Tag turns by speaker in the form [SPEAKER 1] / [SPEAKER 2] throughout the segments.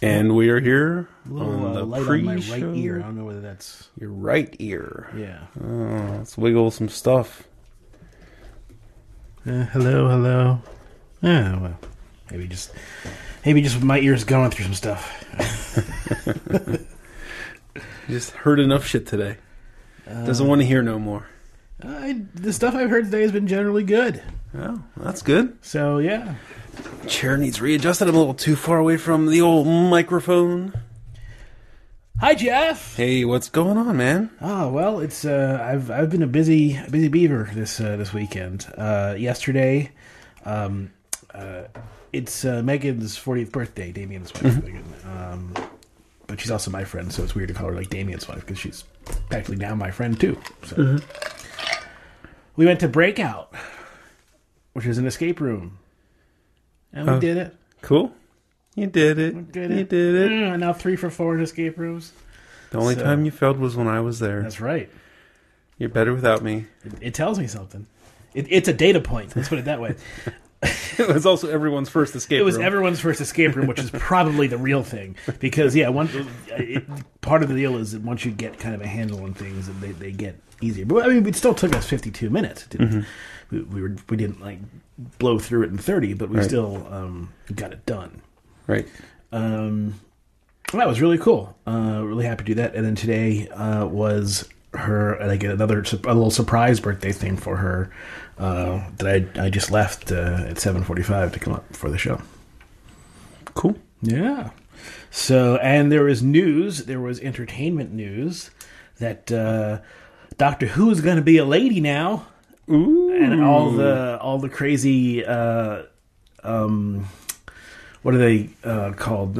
[SPEAKER 1] And we are here
[SPEAKER 2] little
[SPEAKER 1] on
[SPEAKER 2] uh,
[SPEAKER 1] the
[SPEAKER 2] light
[SPEAKER 1] pre
[SPEAKER 2] on my right
[SPEAKER 1] show.
[SPEAKER 2] ear. I don't know whether that's
[SPEAKER 1] Your right ear.
[SPEAKER 2] yeah.
[SPEAKER 1] Oh, let's wiggle some stuff.
[SPEAKER 2] Uh, hello, hello. Yeah, well, maybe just maybe just my ears going through some stuff.
[SPEAKER 1] Just heard enough shit today. Doesn't want to hear no more.
[SPEAKER 2] I, the stuff I've heard today has been generally good.
[SPEAKER 1] Oh, that's good.
[SPEAKER 2] So yeah.
[SPEAKER 1] Chair needs readjusted. I'm a little too far away from the old microphone.
[SPEAKER 2] Hi, Jeff.
[SPEAKER 1] Hey, what's going on, man?
[SPEAKER 2] Ah, well, it's uh, I've I've been a busy busy beaver this uh, this weekend. Uh, yesterday, um, uh, it's uh, Megan's 40th birthday. Damien's wife, Megan. Um, but she's also my friend, so it's weird to call her like Damien's wife because she's practically now my friend too. So we went to Breakout, which is an escape room, and we
[SPEAKER 1] Oh.
[SPEAKER 2] did it.
[SPEAKER 1] Cool. You did it.
[SPEAKER 2] Did
[SPEAKER 1] you
[SPEAKER 2] it.
[SPEAKER 1] did it.
[SPEAKER 2] Mm, now three for four in escape rooms.
[SPEAKER 1] The only
[SPEAKER 2] So-
[SPEAKER 1] time you failed was when I was there.
[SPEAKER 2] That's right.
[SPEAKER 1] You're better without me.
[SPEAKER 2] It, it tells me something. It, it's a data point. Let's put it that way.
[SPEAKER 1] it was also everyone's first escape room.
[SPEAKER 2] It was
[SPEAKER 1] room.
[SPEAKER 2] everyone's first escape room, which is probably the real thing. Because yeah, one it, part of the deal is that once you get kind of a handle on things, they they get easier. But I mean, it still took us fifty two minutes. Didn't, we, we were we didn't like blow through it in thirty, but we
[SPEAKER 1] Right.
[SPEAKER 2] still um, got it done.
[SPEAKER 1] right.
[SPEAKER 2] Um, that was really cool. Uh, really happy to do that. And then today uh, was her like another su- a little surprise birthday thing for her uh, that I I just left uh, at seven forty five to come up for the show.
[SPEAKER 1] Cool.
[SPEAKER 2] Yeah. So, and there was news, there was entertainment news that uh, Doctor Who is going to be a lady now,
[SPEAKER 1] Ooh.
[SPEAKER 2] and all the all the crazy, uh, um, what are they uh, called?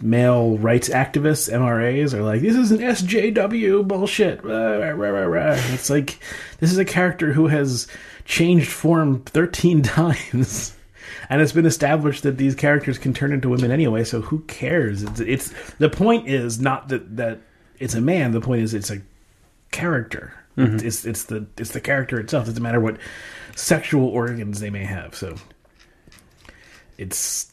[SPEAKER 2] Male rights activists, MRAs, are like, this is an SJW bullshit. Rah, rah, rah. It's like this is a character who has changed form thirteen times. and it's been established that these characters can turn into women anyway. So who cares? It's, it's the point is not that that it's a man. The point is it's a character. It's it's the it's the character itself. It doesn't matter what sexual organs they may have. So it's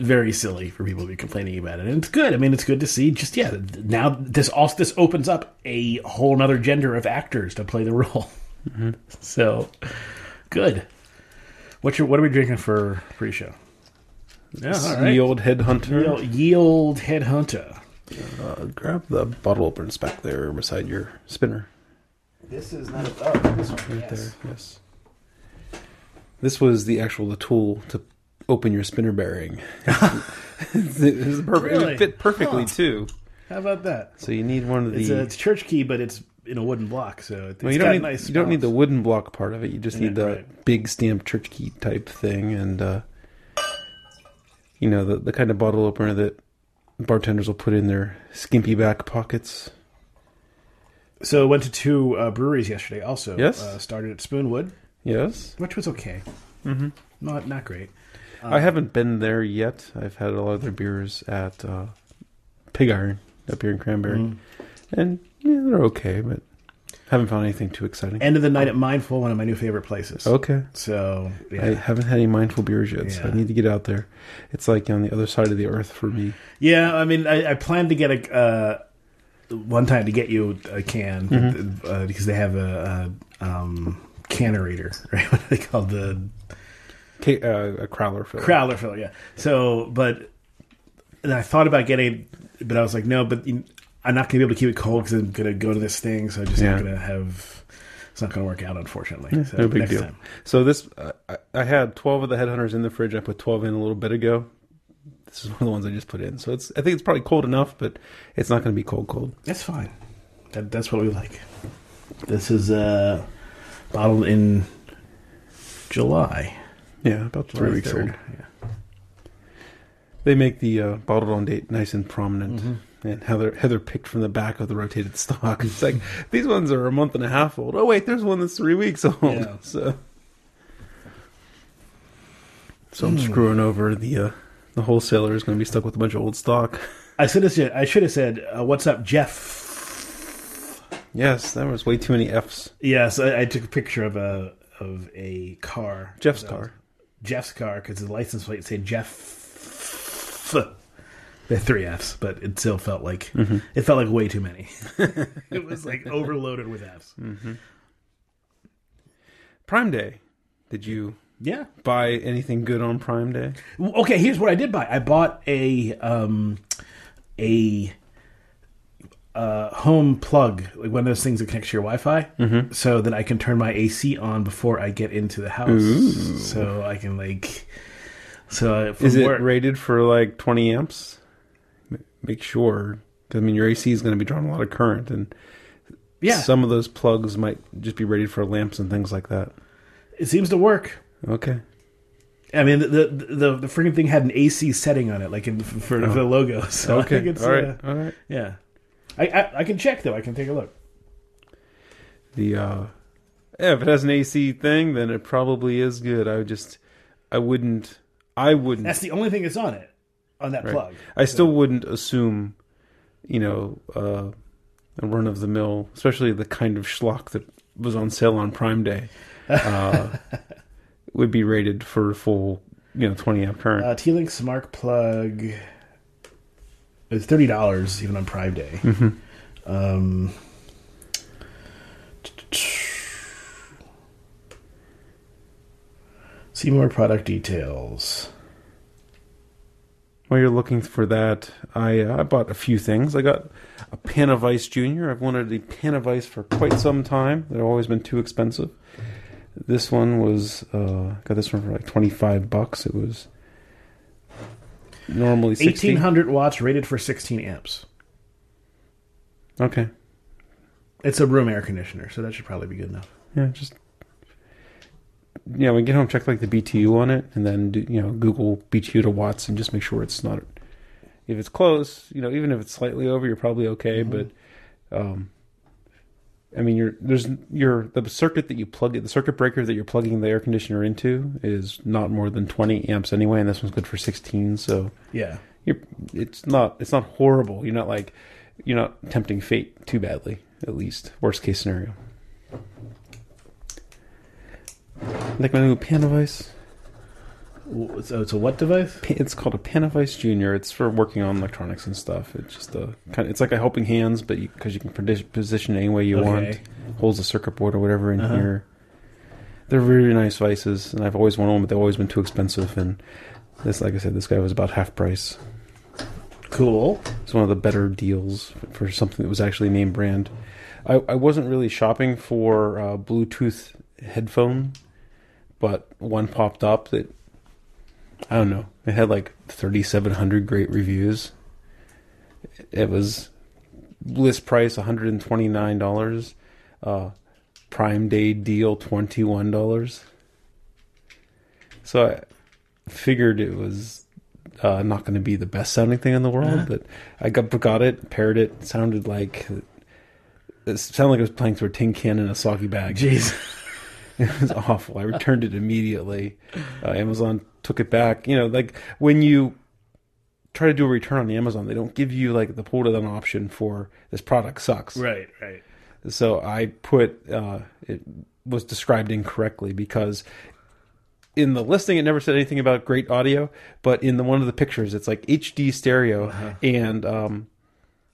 [SPEAKER 2] very silly for people to be complaining about it, and it's good. I mean, it's good to see. Just yeah, now this also this opens up a whole other gender of actors to play the role. So good. What's your what are we drinking for pre-show? Yeah, all right.
[SPEAKER 1] Yield headhunter.
[SPEAKER 2] Yield, yield headhunter.
[SPEAKER 1] Uh, grab the bottle openers back there beside your spinner.
[SPEAKER 2] This is not a oh, this one.
[SPEAKER 1] Right there. Yes. This was the actual the tool to open your spinner bearing. it was perfect. It
[SPEAKER 2] Really?
[SPEAKER 1] would fit perfectly
[SPEAKER 2] Huh.
[SPEAKER 1] too.
[SPEAKER 2] How about that?
[SPEAKER 1] So you need one of the.
[SPEAKER 2] It's a it's church key, but it's in a wooden block, so it's
[SPEAKER 1] well, you don't need
[SPEAKER 2] nice.
[SPEAKER 1] you don't need the wooden block part of it. You just
[SPEAKER 2] Yeah,
[SPEAKER 1] need the
[SPEAKER 2] right.
[SPEAKER 1] big stamp church key type thing, and uh, you know the the kind of bottle opener that bartenders will put in their skimpy back pockets.
[SPEAKER 2] So I went to two uh, breweries yesterday. Also,
[SPEAKER 1] Yes.
[SPEAKER 2] uh, started at Spoonwood,
[SPEAKER 1] Yes,
[SPEAKER 2] which was okay. Mm-hmm. Not not great.
[SPEAKER 1] I haven't been there yet. I've had a lot of their beers at uh, Pig Iron up here in Cranberry,
[SPEAKER 2] Mm-hmm.
[SPEAKER 1] and yeah, they're okay, but haven't found anything too exciting.
[SPEAKER 2] End of the night at Mindful, one of my new favorite places.
[SPEAKER 1] okay.
[SPEAKER 2] So yeah,
[SPEAKER 1] I haven't had any mindful beers yet, so I
[SPEAKER 2] Yeah.
[SPEAKER 1] need to get out there. It's like on the other side of the earth for me.
[SPEAKER 2] yeah. I mean, I, I plan to get a uh, one time to get you a can
[SPEAKER 1] Mm-hmm.
[SPEAKER 2] uh, because they have a, a um, cannerator, right? What are they called the
[SPEAKER 1] Ca- uh, a crowler fill.
[SPEAKER 2] Crowler filler, yeah. So, but and I thought about getting, but I was like, no, but you- I'm not going to be able to keep it cold because I'm going to go to this thing, so I'm just
[SPEAKER 1] Yeah.
[SPEAKER 2] not going to have. It's not going to work out, unfortunately. so
[SPEAKER 1] no big
[SPEAKER 2] next
[SPEAKER 1] deal.
[SPEAKER 2] time.
[SPEAKER 1] So this, uh, I, I had twelve of the headhunters in the fridge. I put twelve in a little bit ago. This is one of the ones I just put in. So it's, I think it's probably cold enough, but it's not going to be cold cold.
[SPEAKER 2] That's fine. That, that's what we like. This is uh, bottled in July.
[SPEAKER 1] Yeah, about three weeks
[SPEAKER 2] 3rd,
[SPEAKER 1] old.
[SPEAKER 2] Yeah.
[SPEAKER 1] They make the uh, bottled on date nice and prominent.
[SPEAKER 2] Mm-hmm.
[SPEAKER 1] And Heather Heather picked from the back of the rotated stock. It's like these ones are a month and a half old. Oh wait, there's one that's three weeks old.
[SPEAKER 2] Yeah.
[SPEAKER 1] So, so I'm
[SPEAKER 2] Hmm.
[SPEAKER 1] screwing over the uh, the wholesaler is going to be stuck with a bunch of old stock.
[SPEAKER 2] I should have said. I should have said, uh, "What's up, Jeff?"
[SPEAKER 1] Yes, that was way too many F's.
[SPEAKER 2] Yes, I, I took a picture of a of a car.
[SPEAKER 1] Jeff's car.
[SPEAKER 2] Jeff's car because the license plate said Jeff. They had three Fs, but it still felt like
[SPEAKER 1] Mm-hmm.
[SPEAKER 2] it felt like way too many. it was like overloaded with Fs.
[SPEAKER 1] Mm. Prime Day. Did you
[SPEAKER 2] Yeah.
[SPEAKER 1] buy anything good on Prime Day?
[SPEAKER 2] Okay, here's what I did buy. I bought a um a uh, home plug, like one of those things that connects to your Wi-Fi,
[SPEAKER 1] Mm-hmm.
[SPEAKER 2] so that I can turn my AC on before I get into the house. So I can like, so
[SPEAKER 1] Is it
[SPEAKER 2] work-
[SPEAKER 1] rated for like 20 amps? Make sure. I mean, your AC is going to be drawing a lot of current, and
[SPEAKER 2] yeah,
[SPEAKER 1] some of those plugs might just be rated for lamps and things like that.
[SPEAKER 2] it seems to work.
[SPEAKER 1] Okay.
[SPEAKER 2] I mean, the the the, the freaking thing had an AC setting on it, like in, for the logo. So I
[SPEAKER 1] Oh. Okay.
[SPEAKER 2] think it's,
[SPEAKER 1] All right.
[SPEAKER 2] uh,
[SPEAKER 1] All right.
[SPEAKER 2] yeah. I, I I can check though. I can take a look.
[SPEAKER 1] The uh, yeah, if it has an AC thing, then it probably is good. I would just, I wouldn't, I wouldn't.
[SPEAKER 2] That's the only thing that's on it, on that
[SPEAKER 1] Right.
[SPEAKER 2] plug.
[SPEAKER 1] I still wouldn't assume, you know, uh, a run of the mill, especially the kind of schlock that was on sale on Prime Day, uh, would be rated for full, you know, 20 amp current.
[SPEAKER 2] Uh, TP-Link Smart Plug is thirty dollars even on Prime Day.
[SPEAKER 1] Mm-hmm.
[SPEAKER 2] Um, see more product details.
[SPEAKER 1] While you're looking for that, I uh, I bought a few things. I got a PanaVise Junior. I've wanted a PanaVise for quite some time. They've always been too expensive. This one was uh, got this one for like 25 bucks. It was normally 60.
[SPEAKER 2] Eighteen hundred watts, rated for sixteen amps.
[SPEAKER 1] Okay.
[SPEAKER 2] It's a room air conditioner, so that should probably be good enough.
[SPEAKER 1] Yeah, just yeah. When you get home, check like the BTU on it, and then do, you know Google BTU to watts, and just make sure it's not. If it's close, you know, even if it's slightly over, you're probably okay. But, um, I mean, you're there's your the circuit that you plug it, the circuit breaker that you're plugging the air conditioner into is not more than 20 amps anyway, and this one's good for 16. So
[SPEAKER 2] Yeah.
[SPEAKER 1] you're it's not it's not horrible. You're not like you're not tempting fate too badly. At least worst case scenario. Like my new PanaVise.
[SPEAKER 2] W- So it's a what device?
[SPEAKER 1] It's called a PanaVise Junior. It's for working on electronics and stuff. It's just a kind. Of, it's like a helping hands, but because you, can position it any way you
[SPEAKER 2] Okay.
[SPEAKER 1] want. Holds a circuit board or whatever in
[SPEAKER 2] Uh-huh.
[SPEAKER 1] here. They're really nice vices, and I've always wanted one, but they've always been too expensive. And this, like I said, this guy was about half price.
[SPEAKER 2] Cool.
[SPEAKER 1] It's one of the better deals for something that was actually name brand. I, I wasn't really shopping for uh, Bluetooth headphone, but one popped up that I don't know. It had like 3,700 great reviews. It was list price $129. Uh, Prime Day deal $21. So I figured it was uh, not going to be the best sounding thing in the world,
[SPEAKER 2] Uh-huh.
[SPEAKER 1] but I got got it, paired it. sounded like it sounded like I was playing through a tin can in a soggy bag.
[SPEAKER 2] Jeez.
[SPEAKER 1] It was awful. I returned it immediately. Uh, Amazon took it back. You know, like when you try to do a return on the Amazon, they don't give you like the pull to an option for this product sucks.
[SPEAKER 2] right. Right.
[SPEAKER 1] So I put uh, it was described incorrectly because in the listing it never said anything about great audio, but in the one of the pictures it's like HD stereo and um,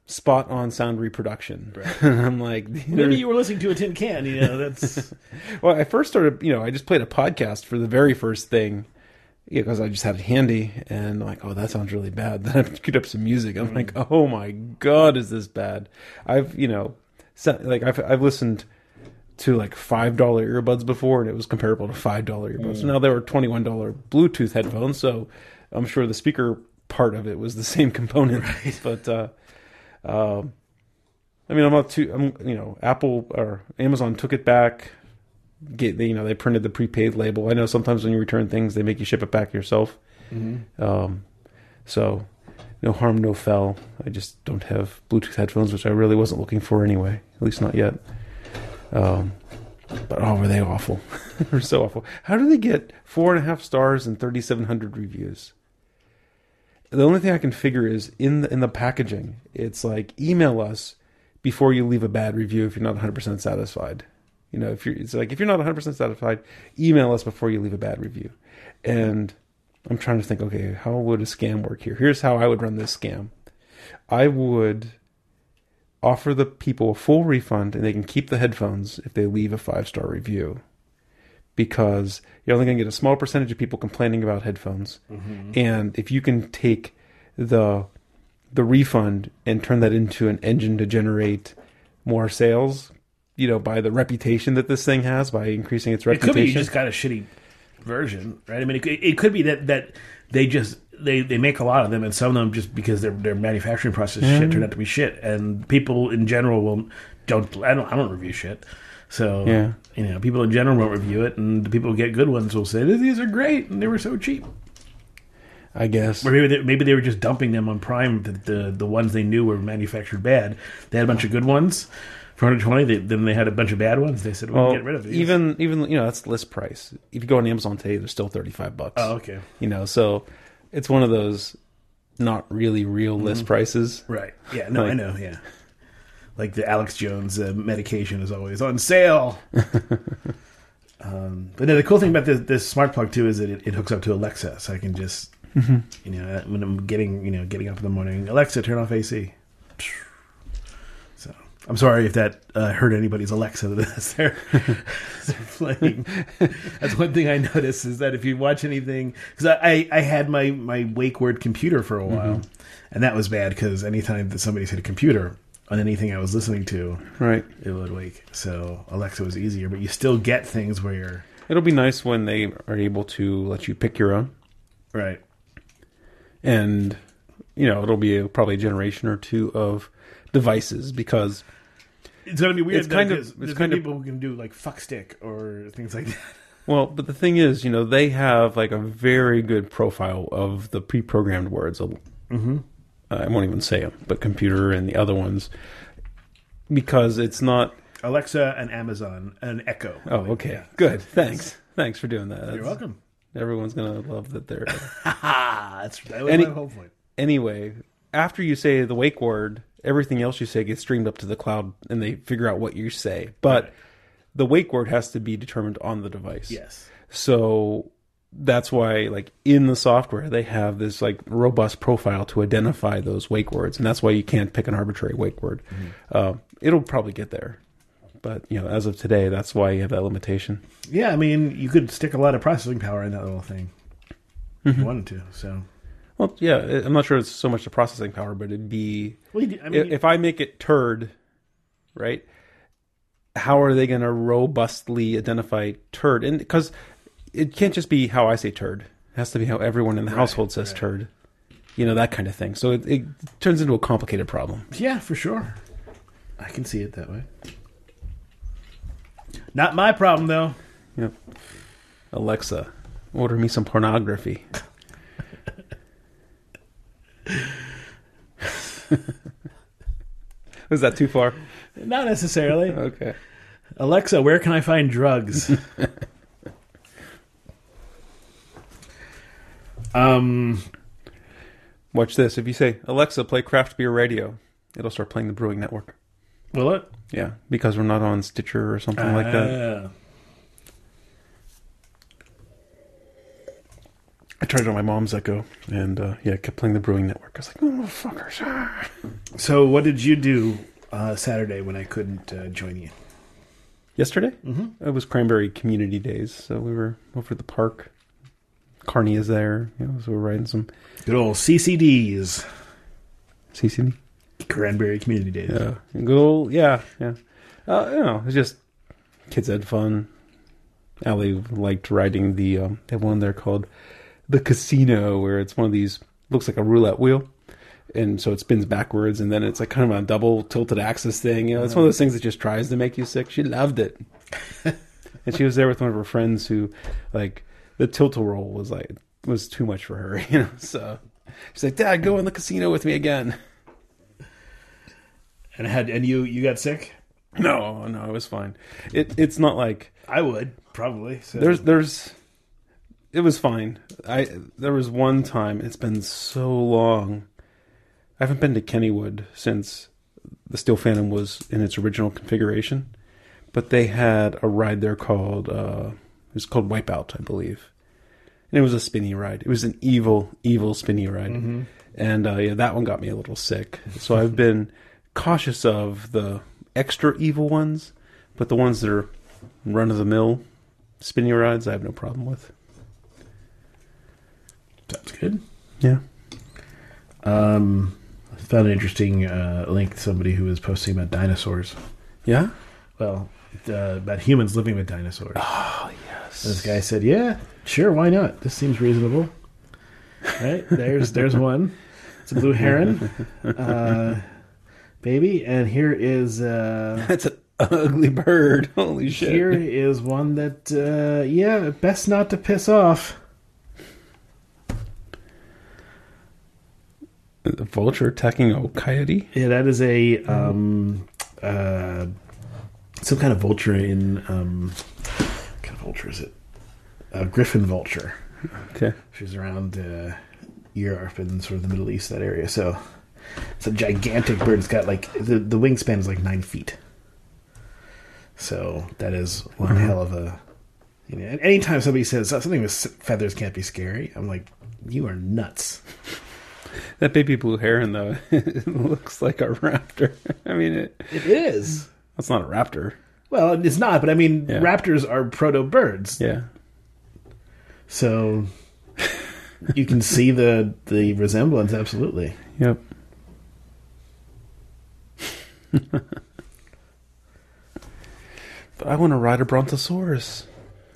[SPEAKER 1] spot on sound reproduction. and I'm like,
[SPEAKER 2] Maybe you were listening to a tin can. You know, that's
[SPEAKER 1] well, I first started, you know, I just played a podcast for the very first thing because I just had it handy, and I'm like, oh, that sounds really bad. Then I queued up some music. I'm like, oh my god, is this bad? I've, you know, like I've I've listened to like five dollar earbuds before, and it was comparable to five dollar earbuds. So now they were twenty one dollar Bluetooth headphones, so I'm sure the speaker part of it was the same component, but. uh um, I mean, I'm not too. I'm you know, Apple or Amazon took it back. Get you know they printed the prepaid label. I know sometimes when you return things, they make you ship it back yourself. Um, so no harm, no foul. I just don't have Bluetooth headphones, which I really wasn't looking for anyway. At least not yet. Um, but oh, were they awful? they were so awful. How do they get four and a half stars and 3,700 reviews? The only thing I can figure is in the, in the packaging. It's like email us before you leave a bad review if you're not 100% satisfied. You know, if you're it's like if you're not 100% satisfied, email us before you leave a bad review. And I'm trying to think. Okay, how would a scam work here? Here's how I would run this scam. I would offer the people a full refund, and they can keep the headphones if they leave a five star review. Because you're only going to get a small percentage of people complaining about headphones, mm-hmm. and if you can take the the refund and turn that into an engine to generate more sales, you know, by the reputation that this thing has, by increasing its reputation.
[SPEAKER 2] It could be you just got a shitty version, right? I mean, it, could- it could be that that they just they, they make a lot of them, and some of them just because their their manufacturing process shit mm-hmm. turned out to be shit, and people in general will don't I don't I don't review shit. So
[SPEAKER 1] Yeah.
[SPEAKER 2] you know, people in general won't review it, and the people who get good ones will say these are great, and they were so cheap.
[SPEAKER 1] I guess.
[SPEAKER 2] Or maybe they, maybe they were just dumping them on Prime. The, the the ones they knew were manufactured bad. They had a bunch of good ones for 120. They, then they had a bunch of bad ones. They said, "Well,
[SPEAKER 1] Well,
[SPEAKER 2] get rid of these."
[SPEAKER 1] even even you know that's list price. If you go on Amazon today, they're still thirty five bucks.
[SPEAKER 2] oh, okay,
[SPEAKER 1] You know, so it's one of those not really real list prices.
[SPEAKER 2] right, yeah, no, I know, yeah. Like the Alex Jones uh, medication is always on sale. um, but no, the cool thing about this, this smart plug too is that it, it hooks up to Alexa, so I can just, you know, when I'm getting, you know, getting up in the morning, Alexa, turn off AC. I'm sorry if that uh, hurt anybody's Alexa that's they're playing. That's one thing I noticed is that if you watch anything, because I, I I had my my wake word computer for a while, and that was bad because anytime that somebody said computer on anything I was listening to,
[SPEAKER 1] Right.
[SPEAKER 2] it would wake. So Alexa was easier, but you still get things where you're
[SPEAKER 1] It'll be nice when they are able to let you pick your own,
[SPEAKER 2] right.
[SPEAKER 1] and you know it'll be a, probably a generation or two of devices because
[SPEAKER 2] It's gonna be weird.
[SPEAKER 1] It's kind of- it's
[SPEAKER 2] there's
[SPEAKER 1] kind of-
[SPEAKER 2] people who can do like fuck stick or things like that.
[SPEAKER 1] well, but the thing is, you know, they have like a very good profile of the pre-programmed words. Mm-hmm. I won't even say them, but computer and the other ones because it's not.
[SPEAKER 2] Alexa and Amazon and Echo.
[SPEAKER 1] Oh, okay, good. Thanks, thanks for doing that.
[SPEAKER 2] You're welcome.
[SPEAKER 1] Everyone's gonna love that they're.
[SPEAKER 2] That's that was
[SPEAKER 1] Any-
[SPEAKER 2] my whole point.
[SPEAKER 1] anyway, after you say the wake word, everything else you say gets streamed up to the cloud, and they figure out what you say. But the wake word has to be determined on the device.
[SPEAKER 2] Yes.
[SPEAKER 1] So that's why, like in the software, they have this like robust profile to identify those wake words, and that's why you can't pick an arbitrary wake word. Uh, it'll probably get there, but you know, as of today, that's why you have that limitation.
[SPEAKER 2] Yeah, I mean, you could stick a lot of processing power in that little thing if you wanted to. So,
[SPEAKER 1] Well, yeah, I'm not sure it's so much the processing power, but it'd be
[SPEAKER 2] well, I mean,
[SPEAKER 1] if, I make it turd, right? How are they going to robustly identify turd? And because it can't just be how I say turd; it has to be how everyone in the household says
[SPEAKER 2] right.
[SPEAKER 1] turd. You know that kind of thing. So it, it turns into a complicated problem.
[SPEAKER 2] yeah, for sure. I can see it that way. Not my problem though.
[SPEAKER 1] Yep. Alexa, order me some pornography. Was that too far?
[SPEAKER 2] Not necessarily.
[SPEAKER 1] Okay.
[SPEAKER 2] Alexa, where can I find drugs? um,
[SPEAKER 1] Watch this. If you say Alexa, play craft beer radio, it'll start playing the Brewing Network.
[SPEAKER 2] will it?
[SPEAKER 1] Yeah, because we're not on Stitcher or something like that.
[SPEAKER 2] Ah.
[SPEAKER 1] I tried it on my mom's Echo, and uh, yeah, it kept playing the Brewing Network. I was like, oh, fuckers. ah."
[SPEAKER 2] So, what did you do uh, Saturday when I couldn't uh, join you?
[SPEAKER 1] Yesterday, mm-hmm. it was Cranberry Community Days, so we were over at the park. Carney is there, you know, so we're riding some
[SPEAKER 2] Good old CCDs,
[SPEAKER 1] CCD.
[SPEAKER 2] Cranberry Community Days.
[SPEAKER 1] Yeah, good old, yeah, yeah. Uh, you know, it's just kids had fun. Allie liked riding the um, they have one there called the Casino, where it's one of these looks like a roulette wheel, and so it spins backwards, and then it's like kind of a double tilted axis thing. You know, it's one of those things that just tries to make you sick. She loved it, and she was there with one of her friends who, like, the tilt roll was like was too much for her. You know, so she's like, "Dad, go in the casino with me again."
[SPEAKER 2] And had and you you got sick?
[SPEAKER 1] No, no, it was fine. It it's not like
[SPEAKER 2] I would probably. So.
[SPEAKER 1] there's there's it was fine. I there was one time it's been so long. I haven't been to Kennywood since the Steel Phantom was in its original configuration, but they had a ride there called uh it was called Wipeout, I believe. and it was a spinny ride. It was an evil, evil spinny ride, and uh, yeah, that one got me a little sick. So I've been cautious of the extra evil ones, but the ones that are run of the mill spinny rides, I have no problem with.
[SPEAKER 2] Good.
[SPEAKER 1] Yeah.
[SPEAKER 2] Um, I found an interesting uh, link to somebody who was posting about dinosaurs.
[SPEAKER 1] Yeah.
[SPEAKER 2] Well, uh, about humans living with dinosaurs.
[SPEAKER 1] Oh yes.
[SPEAKER 2] This guy said, "Yeah, sure, why not? This seems reasonable." Right there's there's one. It's a blue heron, uh, baby, and here is uh,
[SPEAKER 1] That's an ugly bird. Holy shit.
[SPEAKER 2] here is one that uh, yeah, best not to piss off.
[SPEAKER 1] Vulture attacking a coyote.
[SPEAKER 2] Yeah, that is a um, uh, some kind of vulture in um, what kind of vulture is it? A griffon vulture.
[SPEAKER 1] Okay.
[SPEAKER 2] She's around uh, Europe and sort of the Middle East, that area. So it's a gigantic bird. It's got like the the wingspan is like nine feet. So that is one hell of a. You know, anytime somebody says something with feathers can't be scary, I'm like, you are nuts.
[SPEAKER 1] That baby blue heron though, it looks like a raptor. I mean, it,
[SPEAKER 2] It is.
[SPEAKER 1] that's not a raptor.
[SPEAKER 2] Well, it's not, but I mean,
[SPEAKER 1] Yeah.
[SPEAKER 2] raptors are proto birds,
[SPEAKER 1] Yeah.
[SPEAKER 2] so you can see the the resemblance. Absolutely.
[SPEAKER 1] Yep. but I want to ride a brontosaurus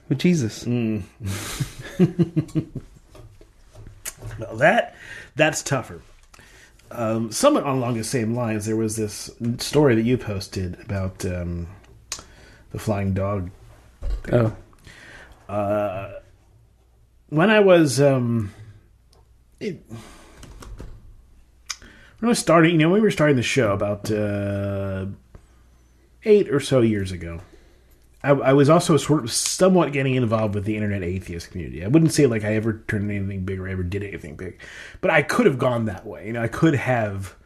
[SPEAKER 1] with Jesus. Mm.
[SPEAKER 2] Well, that that's tougher. Um, somewhat along the same lines, there was this story that you posted about um, the flying dog.
[SPEAKER 1] Oh, Uh,
[SPEAKER 2] When I was um, it, when I was starting, you know, we were starting the show about uh, eight or so years ago. I, I was also sort of somewhat getting involved with the internet atheist community. I wouldn't say like I ever turned anything big or I ever did anything big, but I could have gone that way. You know, I could have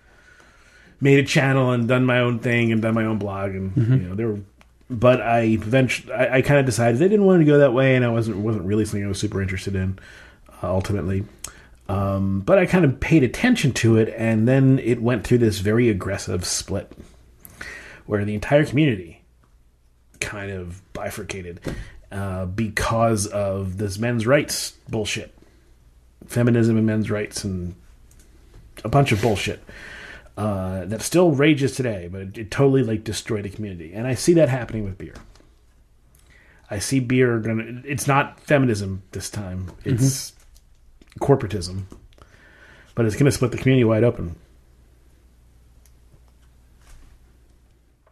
[SPEAKER 2] made a channel and done my own thing and done my own blog, and you know there were. But I eventually, I, I kind of decided I didn't want to go that way, and I wasn't wasn't really something I was super interested in. Uh, ultimately, um, but I kind of paid attention to it, and then it went through this very aggressive split, where the entire community kind of bifurcated uh, because of this men's rights bullshit, feminism and men's rights, and a bunch of bullshit uh, that still rages today. But it, it totally like destroyed the community, and I see that happening with beer. I see beer gonna. It's not feminism this time. It's corporatism, but it's gonna split the community wide open.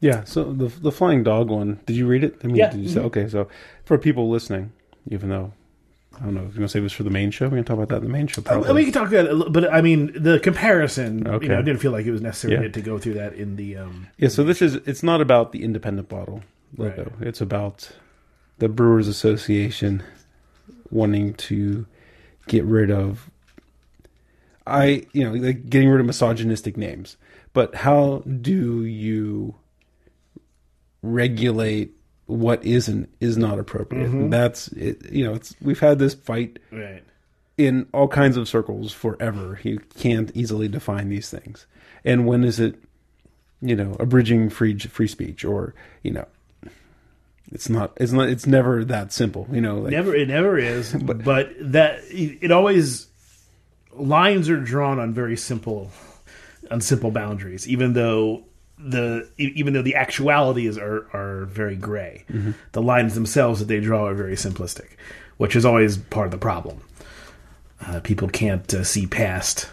[SPEAKER 1] Yeah. So the the flying dog one. Did you read it? I mean,
[SPEAKER 2] Yeah.
[SPEAKER 1] Did you say, okay. So for people listening, even though I don't know, if you're gonna say this for the main show, we're gonna talk about that in the main show. Probably.
[SPEAKER 2] we can talk about it, a little- but I mean the comparison.
[SPEAKER 1] Okay.
[SPEAKER 2] You know, I didn't feel like it was necessary
[SPEAKER 1] Yeah.
[SPEAKER 2] to go through that in the. Um,
[SPEAKER 1] Yeah, so this is it's not about the independent bottle logo. It's about the Brewers Association wanting to get rid of I you know, like getting rid of misogynistic names. But how do you regulate what is and is not appropriate? And that's it, you know, it's we've had this fight
[SPEAKER 2] right.
[SPEAKER 1] in all kinds of circles forever. You can't easily define these things. And when is it, you know, abridging free free speech or you know, it's not. It's not. It's never that simple. You know, like,
[SPEAKER 2] Never, it never is. but, but, that it always lines are drawn on very simple, on simple boundaries. Even though the even though the actualities are are very gray, the lines themselves that they draw are very simplistic, which is always part of the problem. Uh, people can't uh, see past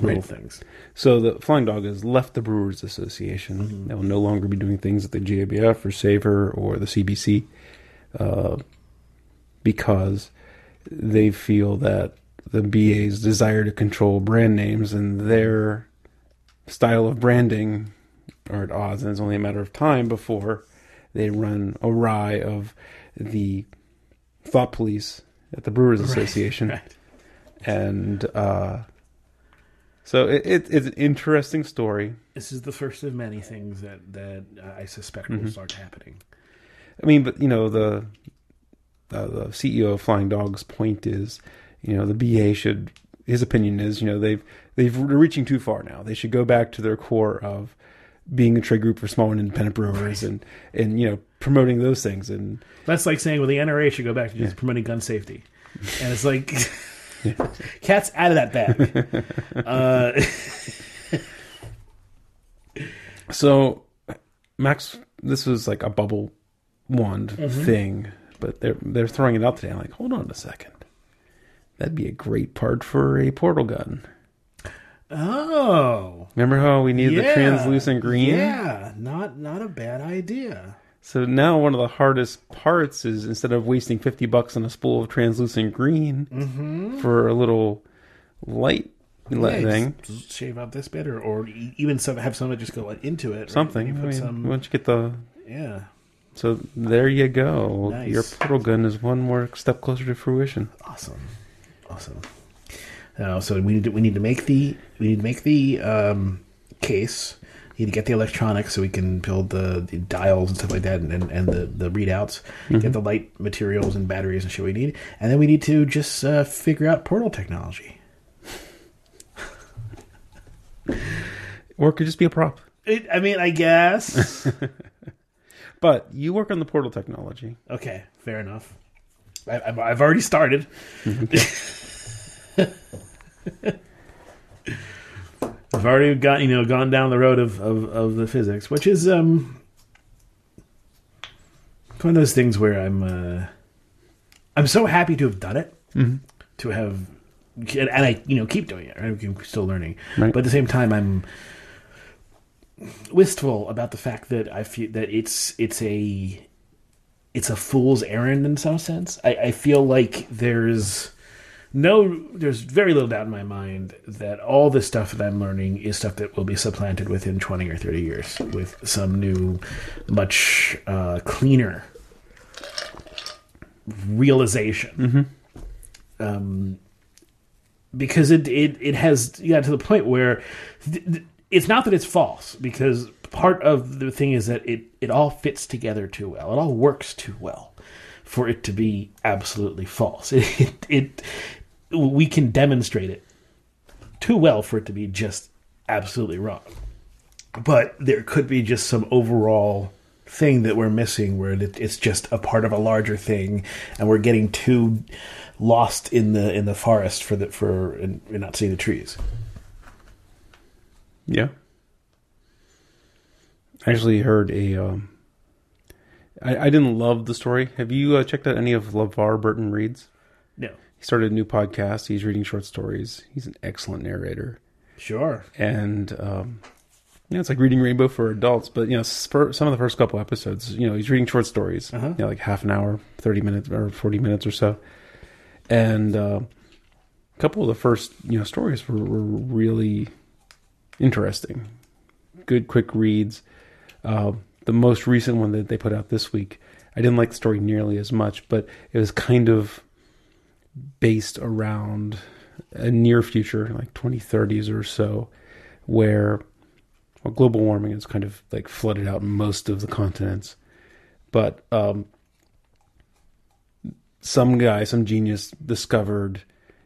[SPEAKER 2] little
[SPEAKER 1] Right.
[SPEAKER 2] things.
[SPEAKER 1] So the Flying Dog has left the Brewers Association. They will no longer be doing things at the GABF or SAVOR or the CBC uh, because they feel that the BA's desire to control brand names and their style of branding are at odds, and it's only a matter of time before they run awry of the thought police at the Brewers Association
[SPEAKER 2] Right.
[SPEAKER 1] and uh, so it, it, it's an interesting story.
[SPEAKER 2] This is the first of many things that that I suspect will start happening.
[SPEAKER 1] I mean, but you know the uh, the CEO of Flying Dog's point is, you know the BA should. His opinion is, you know, they've they've they're reaching too far now. They should go back to their core of being a trade group for small and independent brewers and and you know promoting those things and
[SPEAKER 2] That's like saying, well, the NRA should go back to just promoting gun safety, and it's like, cat's out of that bag. uh,
[SPEAKER 1] So, Max, this was like a bubble wand thing, but they're they're throwing it out today. I'm like, hold on a second, that'd be a great part for a portal gun.
[SPEAKER 2] Oh,
[SPEAKER 1] Remember how we needed the translucent green?
[SPEAKER 2] Yeah, not not a bad idea.
[SPEAKER 1] So now one of the hardest parts is instead of wasting fifty bucks on a spool of translucent green mm-hmm. for a little light
[SPEAKER 2] Yeah,
[SPEAKER 1] thing,
[SPEAKER 2] shave out this bit, or, or even some have someone just go into it. right?
[SPEAKER 1] something.
[SPEAKER 2] You
[SPEAKER 1] I mean,
[SPEAKER 2] some,
[SPEAKER 1] once you get the
[SPEAKER 2] yeah.
[SPEAKER 1] so there you go.
[SPEAKER 2] Nice.
[SPEAKER 1] Your portal gun is one more step closer to fruition.
[SPEAKER 2] Awesome, awesome. Now, so we need to we need to make the we need to make the um, case. We need to get the electronics so we can build the, the dials and stuff like that, and, and, and the the readouts. Get the light materials and batteries and shit we need, and then we need to just uh, figure out portal technology.
[SPEAKER 1] Or it could just be a prop.
[SPEAKER 2] It, I mean, I guess.
[SPEAKER 1] But you work on the portal technology.
[SPEAKER 2] okay, fair enough. I, I've, I've already started. I've already got you know gone down the road of, of, of the physics, which is um one of those things where I'm uh, I'm so happy to have done it, to have and, and I you know keep doing it. Right? I'm still learning,
[SPEAKER 1] Right.
[SPEAKER 2] but at the same time I'm wistful about the fact that I feel that it's it's a it's a fool's errand in some sense. I, I feel like there's no there's very little doubt in my mind that all the stuff that I'm learning is stuff that will be supplanted within 20 or 30 years with some new much uh, cleaner realization. Um, because it, it it has got to the point where th- th- it's not that it's false because part of the thing is that it it all fits together too well. It all works too well for it to be absolutely false. It, it, we can demonstrate it too well for it to be just absolutely wrong but there could be just some overall thing that we're missing where it's just a part of a larger thing and we're getting too lost in the in the forest for the for and, and not seeing the trees
[SPEAKER 1] Yeah. I actually heard a. Um, I, I didn't love the story. Have you uh, checked out any of LeVar Burton Reads?
[SPEAKER 2] no
[SPEAKER 1] He started a new podcast. He's reading short stories. He's an excellent narrator.
[SPEAKER 2] sure
[SPEAKER 1] And, um, you know, it's like reading Rainbow for adults, but, you know, for some of the first couple episodes, you know, he's reading short stories,
[SPEAKER 2] Uh-huh.
[SPEAKER 1] you know, like half an hour, 30 minutes, or 40 minutes or so. And uh, a couple of the first, you know, stories were, were really interesting. Good, quick reads. Uh, the most recent one that they put out this week, I didn't like the story nearly as much, but it was kind of based around a near future, like 2030s or so, where well, global warming has kind of like flooded out most of the continents. But um, some guy, some genius discovered,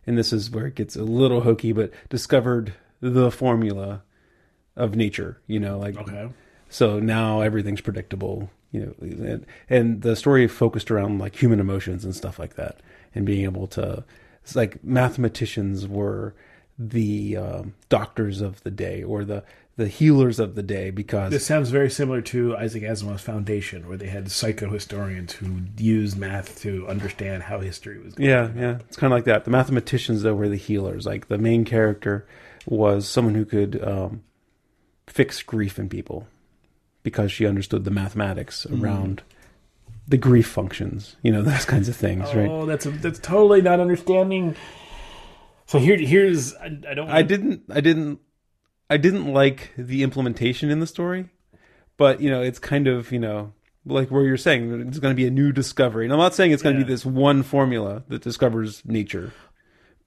[SPEAKER 1] and this is where it gets a little hokey, but discovered the formula of nature, you know, like
[SPEAKER 2] okay
[SPEAKER 1] so now everything's predictable, you know, and, and the story focused around like human emotions and stuff like that, and being able to, it's like mathematicians were the um, doctors of the day or the the healers of the day because
[SPEAKER 2] this sounds very similar to isaac asimov's foundation where they had psychohistorians who used math to understand how history was going
[SPEAKER 1] Yeah, yeah. It's kind of like that. The mathematicians, though, were the healers. Like the main character was someone who could um, fix grief in people because she understood the mathematics mm. around the grief functions. You know, those kinds of things, right?
[SPEAKER 2] oh that's a, that's totally not understanding so here here's i, I don't
[SPEAKER 1] I didn't, I didn't, I didn't like the implementation in the story, but you know, it's kind of you know. Like where you're saying, it's going to be a new discovery, and I'm not saying it's going to be this one formula that discovers nature,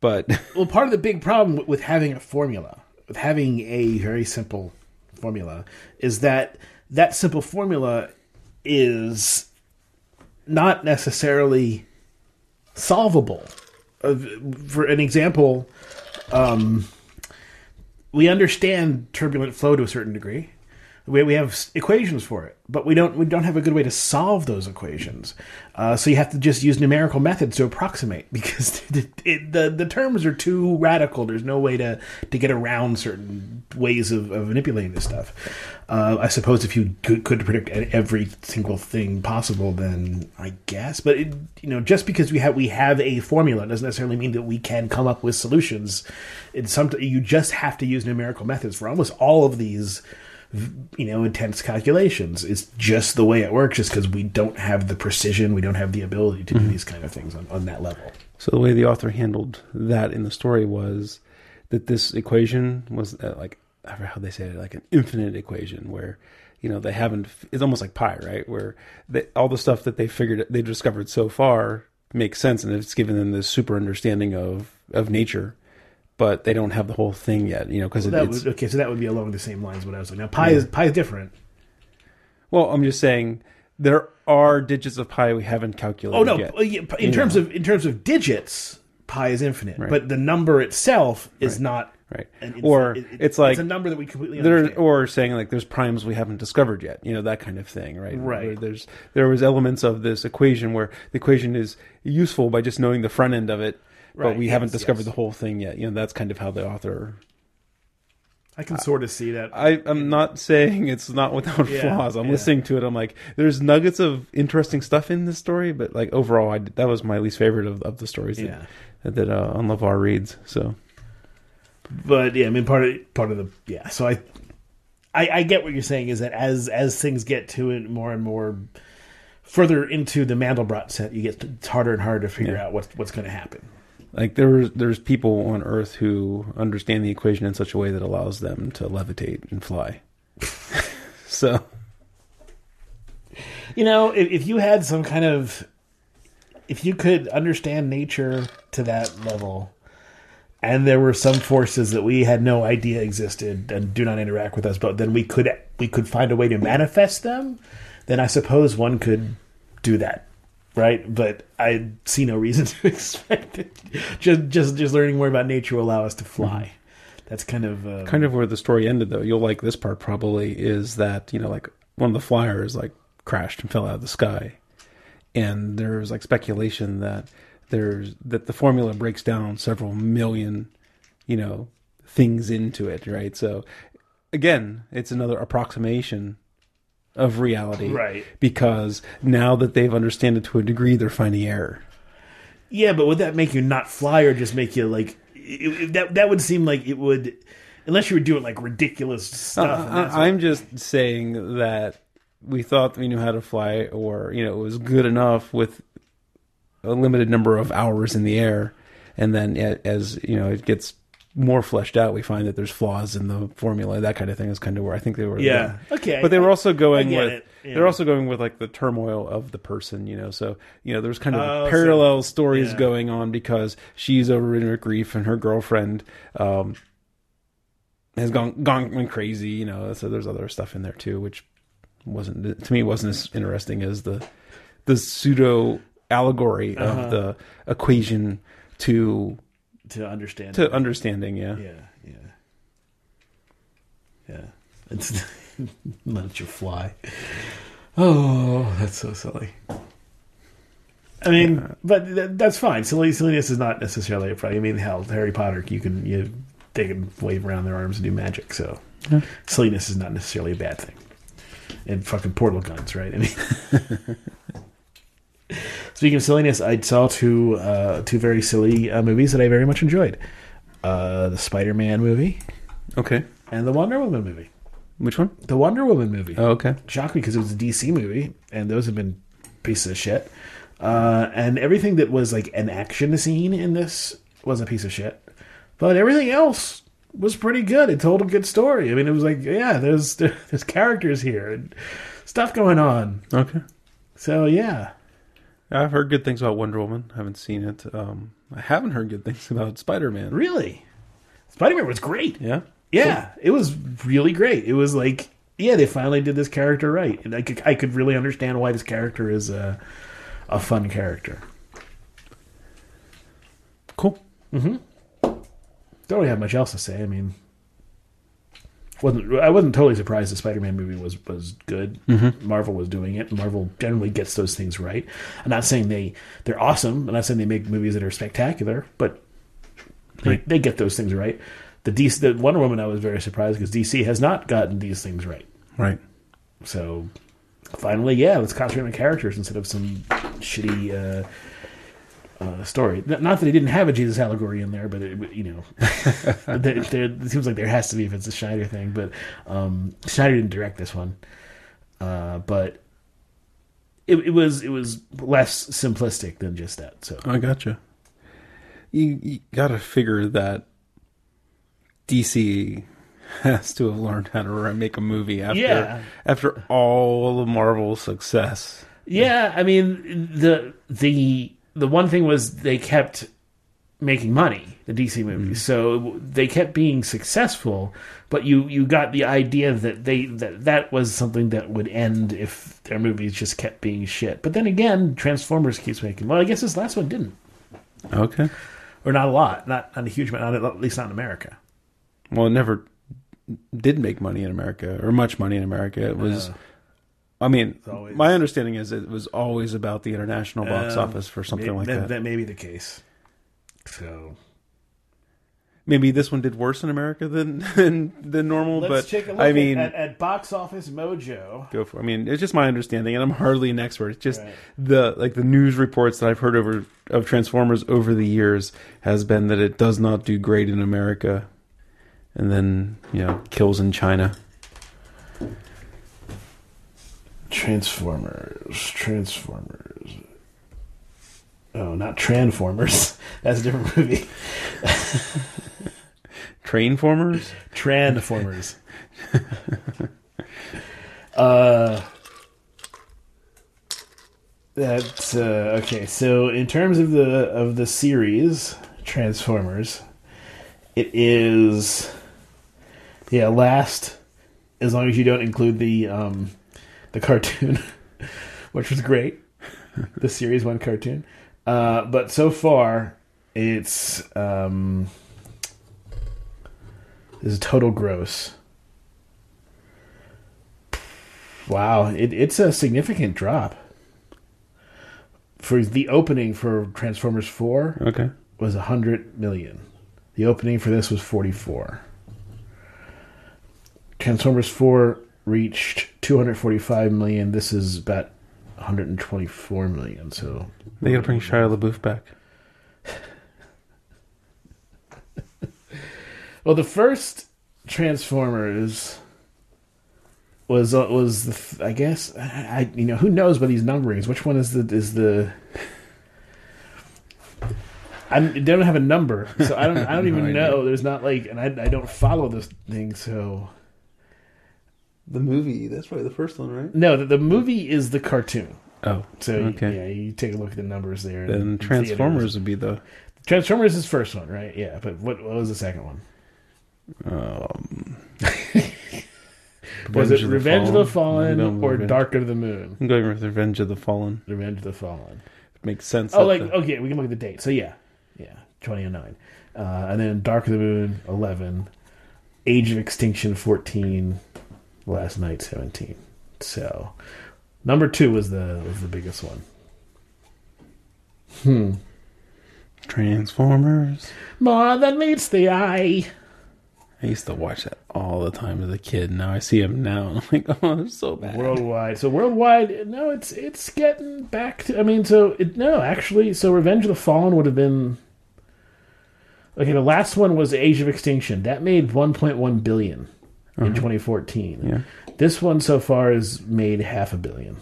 [SPEAKER 1] but
[SPEAKER 2] Well, part of the big problem with having a formula, with having a very simple formula, is that that simple formula is not necessarily solvable uh, for an example, um, we understand turbulent flow to a certain degree. We, we have equations for it, but we don't we don't have a good way to solve those equations. Uh, so you have to just use numerical methods to approximate because the, it, the the terms are too radical. There's no way to to get around certain ways of, of manipulating this stuff. Uh, I suppose if you could, could predict every single thing possible, then I guess. But it, you know, just because we have we have a formula doesn't necessarily mean that we can come up with solutions. It's some you just have to use numerical methods for almost all of these you know intense calculations it's just the way it works just because we don't have the precision we don't have the ability to do these kind of things on, on that level
[SPEAKER 1] So the way the author handled that in the story was that this equation was uh, like I forget how they say it, like an infinite equation where you know they haven't. It's almost like pi, right? Where they, all the stuff that they figured they discovered so far makes sense, and it's given them this super understanding of of nature, but they don't have the whole thing yet. You know, because it's
[SPEAKER 2] would, okay so that would be along the same lines what i was like now pi is pi is different
[SPEAKER 1] well. I'm just saying there are digits of pi we haven't calculated
[SPEAKER 2] oh no
[SPEAKER 1] yet.
[SPEAKER 2] in terms of in terms of digits pi is infinite but the number itself is not
[SPEAKER 1] Right.
[SPEAKER 2] infinite-
[SPEAKER 1] Or
[SPEAKER 2] it- it-
[SPEAKER 1] it's like
[SPEAKER 2] it's a number that we completely
[SPEAKER 1] there or saying like there's primes we haven't discovered yet you know that kind of thing right
[SPEAKER 2] Right.
[SPEAKER 1] Where there's there was elements of this equation where the equation is useful by just knowing the front end of it but we
[SPEAKER 2] yes,
[SPEAKER 1] haven't discovered
[SPEAKER 2] yes.
[SPEAKER 1] the whole thing yet you know that's kind of how the author
[SPEAKER 2] i can sort of see that
[SPEAKER 1] I, I'm not saying it's not without
[SPEAKER 2] Yeah,
[SPEAKER 1] flaws. I'm
[SPEAKER 2] yeah.
[SPEAKER 1] listening to it. I'm like, there's nuggets of interesting stuff in this story, but like overall, I, that was my least favorite of, of the stories that,
[SPEAKER 2] Yeah.
[SPEAKER 1] that uh, on LeVar reads. So
[SPEAKER 2] but yeah, I mean part of part of the yeah. So I, I I get what you're saying is that as as things get to it more and more further into the Mandelbrot set, you get it's harder and harder to figure
[SPEAKER 1] Yeah.
[SPEAKER 2] out what's what's going to happen.
[SPEAKER 1] Like there's there's people on Earth who understand the equation in such a way that allows them to levitate and fly. so
[SPEAKER 2] You know, if, if you had some kind of if you could understand nature to that level. And there were some forces that we had no idea existed and do not interact with us, but then we could we could find a way to manifest them. Then I suppose one could do that, right? But I see no reason to expect it. Just just just learning more about nature will allow us to fly. That's kind of uh,
[SPEAKER 1] kind of where the story ended though you'll like this part probably is that you know like one of the flyers like crashed and fell out of the sky and there's like speculation that there's that the formula breaks down several million you know things into it right so again it's another approximation of reality
[SPEAKER 2] Right.
[SPEAKER 1] because now that they've understand it to a degree they're finding error
[SPEAKER 2] Yeah, but would that make you not fly, or just make you like it, it- that? That would seem like it would, unless you were doing like ridiculous uh, stuff. and that's
[SPEAKER 1] I, I'm just saying that we thought we knew how to fly, or you know, it was good enough with a limited number of hours in the air, and then as you know, it gets more fleshed out, we find that there's flaws in the formula. That kind of thing is kind of where I think they were.
[SPEAKER 2] yeah, okay.
[SPEAKER 1] But they were also going with
[SPEAKER 2] yeah.
[SPEAKER 1] they're also going with like the turmoil of the person, you know. So you know, there's kind of
[SPEAKER 2] Oh, so-
[SPEAKER 1] parallel stories
[SPEAKER 2] yeah.
[SPEAKER 1] going on because she's overridden with grief and her girlfriend um, has gone gone crazy, you know. So there's other stuff in there too, which wasn't to me wasn't as interesting as the the pseudo allegory
[SPEAKER 2] Uh-huh.
[SPEAKER 1] of the equation to
[SPEAKER 2] to understand.
[SPEAKER 1] to understanding. Yeah,
[SPEAKER 2] yeah, yeah, yeah. It's let you fly. Oh, that's so silly. I mean, but th- that's fine. Silly, silliness is not necessarily a problem. I mean, hell, Harry Potter, you can you they can wave around their arms and do magic. So
[SPEAKER 1] Yeah.
[SPEAKER 2] silliness is not necessarily a bad thing. And fucking portal guns, right? I mean. Speaking of silliness, I saw two uh, two very silly uh, movies that I very much enjoyed. Uh, the Spider-Man movie
[SPEAKER 1] Okay,
[SPEAKER 2] and the Wonder Woman movie.
[SPEAKER 1] which one?
[SPEAKER 2] The Wonder Woman movie
[SPEAKER 1] Oh, okay.
[SPEAKER 2] shocked me because it was a DC movie, and those have been pieces of shit. Uh, and everything that was like an action scene in this was a piece of shit, but everything else was pretty good. It told a good story. I mean, it was like, yeah, there's there's characters here and stuff going on.
[SPEAKER 1] Okay.
[SPEAKER 2] So yeah,
[SPEAKER 1] I've heard good things about Wonder Woman. haven't seen it. Um, I haven't heard good things about Spider Man.
[SPEAKER 2] really, Spider Man was great.
[SPEAKER 1] Yeah.
[SPEAKER 2] Yeah, it was really great. It was like, yeah, they finally did this character right, and I could, I could really understand why this character is a, a fun character. Cool. Mm hmm. Don't really have much else to say. I mean, wasn't I wasn't totally surprised the Spider-Man movie was was good. Marvel was doing it. Marvel generally gets those things right. I'm not saying they they're awesome. I'm not saying they make movies that are spectacular, but they,
[SPEAKER 1] Right.
[SPEAKER 2] they get those things right. The DC, the Wonder Woman, I was very surprised because DC has not gotten these things right.
[SPEAKER 1] Right.
[SPEAKER 2] So finally, yeah, let's concentrate on characters instead of some shitty uh, uh, story. Not that he didn't have a Jesus allegory in there, but it, you know, there, there, it seems like there has to be if it's a Snyder thing. But um, Snyder didn't direct this one, uh, but it, it was it was less simplistic than just that. So
[SPEAKER 1] I gotcha. You, you got to figure that DC has to have learned how to make a movie after
[SPEAKER 2] Yeah.
[SPEAKER 1] after all of Marvel's success.
[SPEAKER 2] Yeah, I mean the the the one thing was they kept making money, the DC movies. So they kept being successful, but you you got the idea that they that that was something that would end if their movies just kept being shit. But then again, Transformers keeps making. Well, I guess this last one didn't,
[SPEAKER 1] Okay.
[SPEAKER 2] or not a lot, not not a huge amount, not, at least not in America.
[SPEAKER 1] Well, it never did make money in America or much money in America. It was.
[SPEAKER 2] Uh,
[SPEAKER 1] I mean,
[SPEAKER 2] always-
[SPEAKER 1] my understanding is it was always about the international box
[SPEAKER 2] Um,
[SPEAKER 1] office for something like
[SPEAKER 2] that,
[SPEAKER 1] that.
[SPEAKER 2] That may be the case. So
[SPEAKER 1] Maybe this one did worse in America than than, than normal,
[SPEAKER 2] let's
[SPEAKER 1] but
[SPEAKER 2] take a look
[SPEAKER 1] I mean,
[SPEAKER 2] at, at Box Office Mojo.
[SPEAKER 1] go for. I mean, it's just my understanding, and I'm hardly an expert. It's just
[SPEAKER 2] Right.
[SPEAKER 1] the like the news reports that I've heard over of Transformers over the years has been that it does not do great in America, and then you know kills in China.
[SPEAKER 2] Transformers. Transformers. Oh, not Transformers. That's a different movie.
[SPEAKER 1] Trainformers.
[SPEAKER 2] Transformers. uh, that's uh, okay. So, in terms of the of the series Transformers, it is yeah last as long as you don't include the um the cartoon, which was great. the series one cartoon, uh, but so far it's um this is total gross. Wow, it, it's a significant drop. For the opening for Transformers 4
[SPEAKER 1] Okay.
[SPEAKER 2] was a 100 million. The opening for this was 44. Transformers 4 reached 245 million. This is about 124 million. So
[SPEAKER 1] They gotta bring Shia LaBeouf back.
[SPEAKER 2] Well, the first Transformers was uh, was the I guess I, I you know who knows by these numberings which one is the is the I don't have a number so I don't I don't
[SPEAKER 1] No
[SPEAKER 2] even
[SPEAKER 1] idea.
[SPEAKER 2] know there's not like and I I don't follow this thing so
[SPEAKER 1] The movie. That's probably the first one, right?
[SPEAKER 2] no the, the movie is the cartoon
[SPEAKER 1] Oh,
[SPEAKER 2] so
[SPEAKER 1] okay.
[SPEAKER 2] yeah you take a look at the numbers there
[SPEAKER 1] Then
[SPEAKER 2] and
[SPEAKER 1] Transformers would be the
[SPEAKER 2] Transformers is first one right yeah but what what was the second one
[SPEAKER 1] um,
[SPEAKER 2] was it Revenge of the Fallen
[SPEAKER 1] No,
[SPEAKER 2] or
[SPEAKER 1] Revenge-
[SPEAKER 2] Dark of the Moon
[SPEAKER 1] I'm going with Revenge of the Fallen.
[SPEAKER 2] Revenge of the Fallen
[SPEAKER 1] Makes sense.
[SPEAKER 2] Oh, like
[SPEAKER 1] the-
[SPEAKER 2] okay, we can look at the date. So yeah, yeah, 2009, uh, and then Dark of the Moon eleven, Age of Extinction fourteen, Last Knight seventeen. So number two was the was the biggest one. Hmm.
[SPEAKER 1] Transformers.
[SPEAKER 2] More than meets the eye.
[SPEAKER 1] I used to watch that all the time as a kid. Now I see him now, and I'm like, oh, it's so bad.
[SPEAKER 2] Worldwide. So worldwide, no, it's it's getting back to. I mean, so it, no, actually, so Revenge of the Fallen would have been. Okay, the last one was Age of Extinction. That made 1.1 billion in uh-huh. 2014.
[SPEAKER 1] Yeah.
[SPEAKER 2] This one so far has made half a billion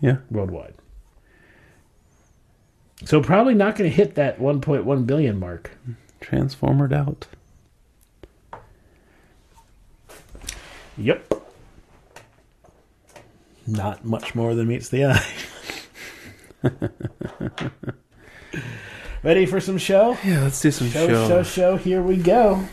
[SPEAKER 1] Yeah.
[SPEAKER 2] worldwide. So probably not going to hit that 1.1 billion mark.
[SPEAKER 1] Transformered out.
[SPEAKER 2] Yep. Not much more than meets the eye. Ready for some show?
[SPEAKER 1] Yeah, let's do some
[SPEAKER 2] Show,
[SPEAKER 1] show.
[SPEAKER 2] show, show. Here we go.